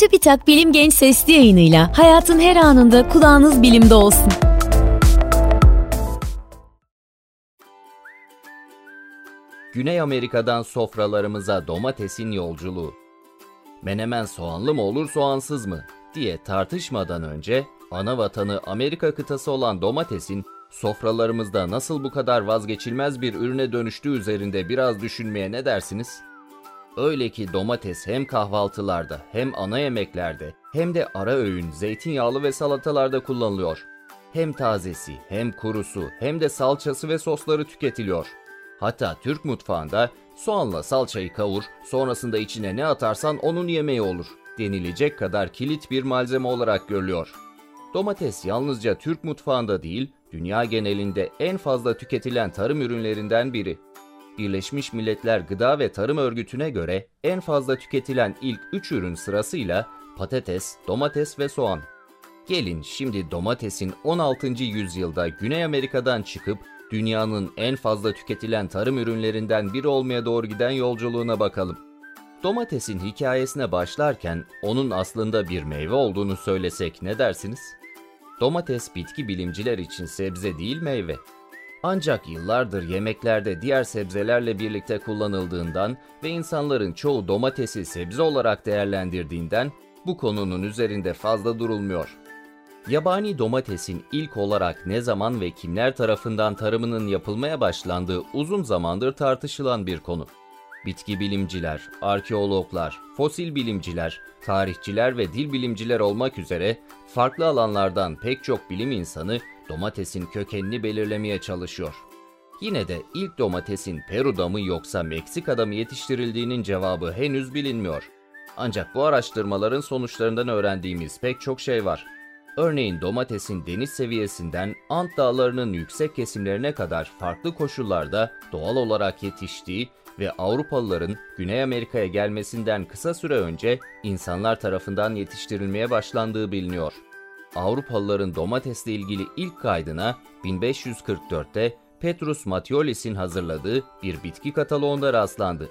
Çubitak Bilim Genç Sesli yayınıyla hayatın her anında kulağınız bilimde olsun. Güney Amerika'dan sofralarımıza domatesin yolculuğu. Menemen soğanlı mı olur soğansız mı diye tartışmadan önce ana vatanı Amerika kıtası olan domatesin sofralarımızda nasıl bu kadar vazgeçilmez bir ürüne dönüştüğü üzerinde biraz düşünmeye ne dersiniz? Öyle ki domates hem kahvaltılarda hem ana yemeklerde hem de ara öğün zeytinyağlı ve salatalarda kullanılıyor. Hem tazesi hem kurusu hem de salçası ve sosları tüketiliyor. Hatta Türk mutfağında soğanla salçayı kavur, sonrasında içine ne atarsan onun yemeği olur denilecek kadar kilit bir malzeme olarak görülüyor. Domates yalnızca Türk mutfağında değil, dünya genelinde en fazla tüketilen tarım ürünlerinden biri. Birleşmiş Milletler Gıda ve Tarım Örgütü'ne göre en fazla tüketilen ilk 3 ürün sırasıyla patates, domates ve soğan. Gelin şimdi domatesin 16. yüzyılda Güney Amerika'dan çıkıp dünyanın en fazla tüketilen tarım ürünlerinden biri olmaya doğru giden yolculuğuna bakalım. Domatesin hikayesine başlarken onun aslında bir meyve olduğunu söylesek ne dersiniz? Domates bitki bilimciler için sebze değil meyve. Ancak yıllardır yemeklerde diğer sebzelerle birlikte kullanıldığından ve insanların çoğu domatesi sebze olarak değerlendirdiğinden bu konunun üzerinde fazla durulmuyor. Yabani domatesin ilk olarak ne zaman ve kimler tarafından tarımının yapılmaya başlandığı uzun zamandır tartışılan bir konu. Bitki bilimciler, arkeologlar, fosil bilimciler, tarihçiler ve dil bilimciler olmak üzere farklı alanlardan pek çok bilim insanı domatesin kökenini belirlemeye çalışıyor. Yine de ilk domatesin Peru'da mı yoksa Meksika'da mı yetiştirildiğinin cevabı henüz bilinmiyor. Ancak bu araştırmaların sonuçlarından öğrendiğimiz pek çok şey var. Örneğin domatesin deniz seviyesinden Ant dağlarının yüksek kesimlerine kadar farklı koşullarda doğal olarak yetiştiği ve Avrupalıların Güney Amerika'ya gelmesinden kısa süre önce insanlar tarafından yetiştirilmeye başlandığı biliniyor. Avrupalıların domatesle ilgili ilk kaydına 1544'te Petrus Matiolis'in hazırladığı bir bitki kataloğunda rastlandı.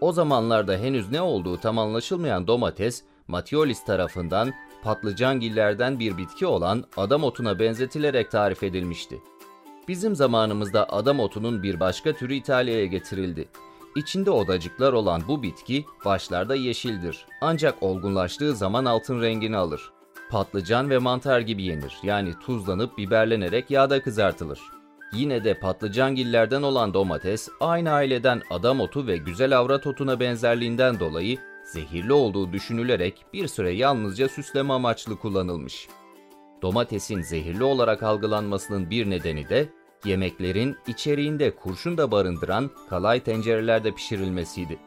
O zamanlarda henüz ne olduğu tam anlaşılmayan domates, Matiolis tarafından patlıcangillerden bir bitki olan adam otuna benzetilerek tarif edilmişti. Bizim zamanımızda adam otunun bir başka türü İtalya'ya getirildi. İçinde odacıklar olan bu bitki başlarda yeşildir. Ancak olgunlaştığı zaman altın rengini alır. Patlıcan ve mantar gibi yenir. Yani tuzlanıp biberlenerek yağda kızartılır. Yine de patlıcangillerden olan domates aynı aileden adam otu ve güzel avrat otuna benzerliğinden dolayı zehirli olduğu düşünülerek bir süre yalnızca süsleme amaçlı kullanılmış. Domatesin zehirli olarak algılanmasının bir nedeni de yemeklerin içeriğinde kurşun da barındıran kalay tencerelerde pişirilmesiydi.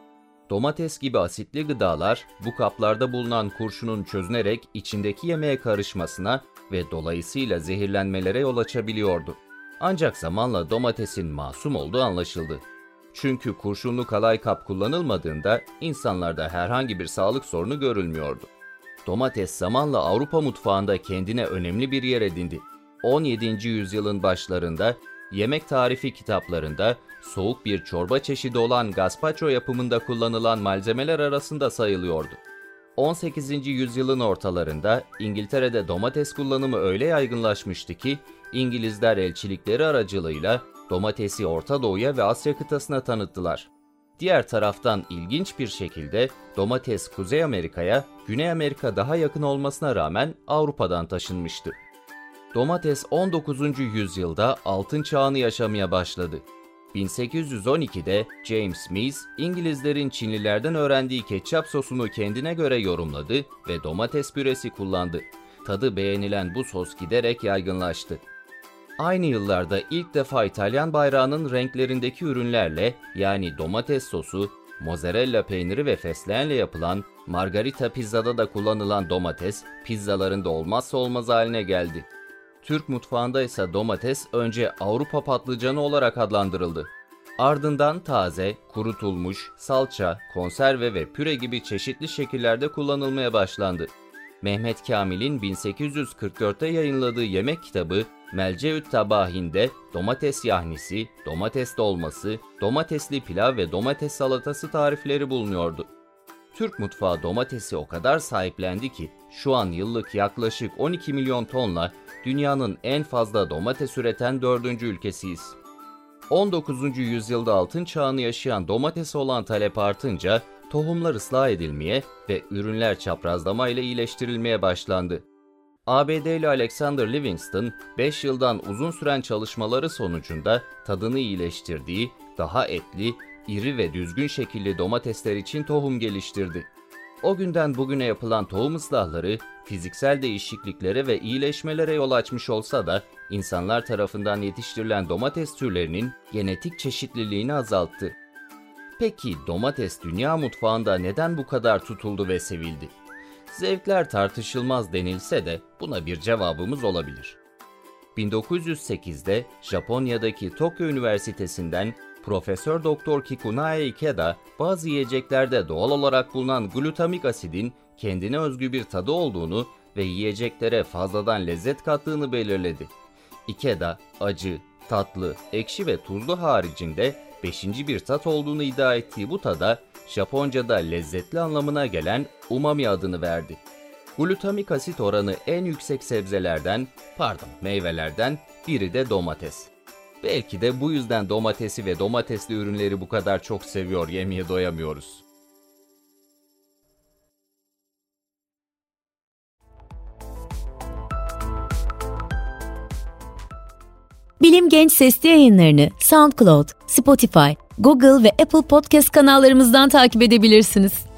Domates gibi asitli gıdalar bu kaplarda bulunan kurşunun çözünerek içindeki yemeğe karışmasına ve dolayısıyla zehirlenmelere yol açabiliyordu. Ancak zamanla domatesin masum olduğu anlaşıldı. Çünkü kurşunlu kalay kap kullanılmadığında insanlarda herhangi bir sağlık sorunu görülmüyordu. Domates zamanla Avrupa mutfağında kendine önemli bir yer edindi. 17. yüzyılın başlarında yemek tarifi kitaplarında soğuk bir çorba çeşidi olan gazpacho yapımında kullanılan malzemeler arasında sayılıyordu. 18. yüzyılın ortalarında İngiltere'de domates kullanımı öyle yaygınlaşmıştı ki İngilizler elçilikleri aracılığıyla domatesi Orta Doğu'ya ve Asya kıtasına tanıttılar. Diğer taraftan ilginç bir şekilde domates Kuzey Amerika'ya, Güney Amerika daha yakın olmasına rağmen Avrupa'dan taşınmıştı. Domates 19. yüzyılda altın çağını yaşamaya başladı. 1812'de James Mees, İngilizlerin Çinlilerden öğrendiği ketçap sosunu kendine göre yorumladı ve domates püresi kullandı. Tadı beğenilen bu sos giderek yaygınlaştı. Aynı yıllarda ilk defa İtalyan bayrağının renklerindeki ürünlerle yani domates sosu, mozzarella peyniri ve fesleğenle yapılan margarita pizzada da kullanılan domates, pizzaların da olmazsa olmaz haline geldi. Türk mutfağında ise domates önce Avrupa patlıcanı olarak adlandırıldı. Ardından taze, kurutulmuş, salça, konserve ve püre gibi çeşitli şekillerde kullanılmaya başlandı. Mehmet Kamil'in 1844'te yayınladığı yemek kitabı Melceüt Tabahin'de domates yahnisi, domates dolması, domatesli pilav ve domates salatası tarifleri bulunuyordu. Türk mutfağı domatesi o kadar sahiplendi ki şu an yıllık yaklaşık 12 milyon tonla dünyanın en fazla domates üreten dördüncü ülkesiyiz. 19. yüzyılda altın çağını yaşayan domatese olan talep artınca tohumlar ıslah edilmeye ve ürünler çaprazlama ile iyileştirilmeye başlandı. ABD'li Alexander Livingston 5 yıldan uzun süren çalışmaları sonucunda tadını iyileştirdiği, daha etli, iri ve düzgün şekilli domatesler için tohum geliştirdi. O günden bugüne yapılan tohum ıslahları fiziksel değişikliklere ve iyileşmelere yol açmış olsa da insanlar tarafından yetiştirilen domates türlerinin genetik çeşitliliğini azalttı. Peki domates dünya mutfağında neden bu kadar tutuldu ve sevildi? Zevkler tartışılmaz denilse de buna bir cevabımız olabilir. 1908'de Japonya'daki Tokyo Üniversitesi'nden Profesör Doktor Kikunae Ikeda bazı yiyeceklerde doğal olarak bulunan glutamik asidin kendine özgü bir tadı olduğunu ve yiyeceklere fazladan lezzet kattığını belirledi. Ikeda acı, tatlı, ekşi ve tuzlu haricinde beşinci bir tat olduğunu iddia ettiği bu tada Japonca'da lezzetli anlamına gelen umami adını verdi. Glutamik asit oranı en yüksek sebzelerden, pardon meyvelerden biri de domates. Belki de bu yüzden domatesi ve domatesli ürünleri bu kadar çok seviyor, yemeye doyamıyoruz. Bilim Genç Sesli yayınlarını SoundCloud, Spotify, Google ve Apple Podcast kanallarımızdan takip edebilirsiniz.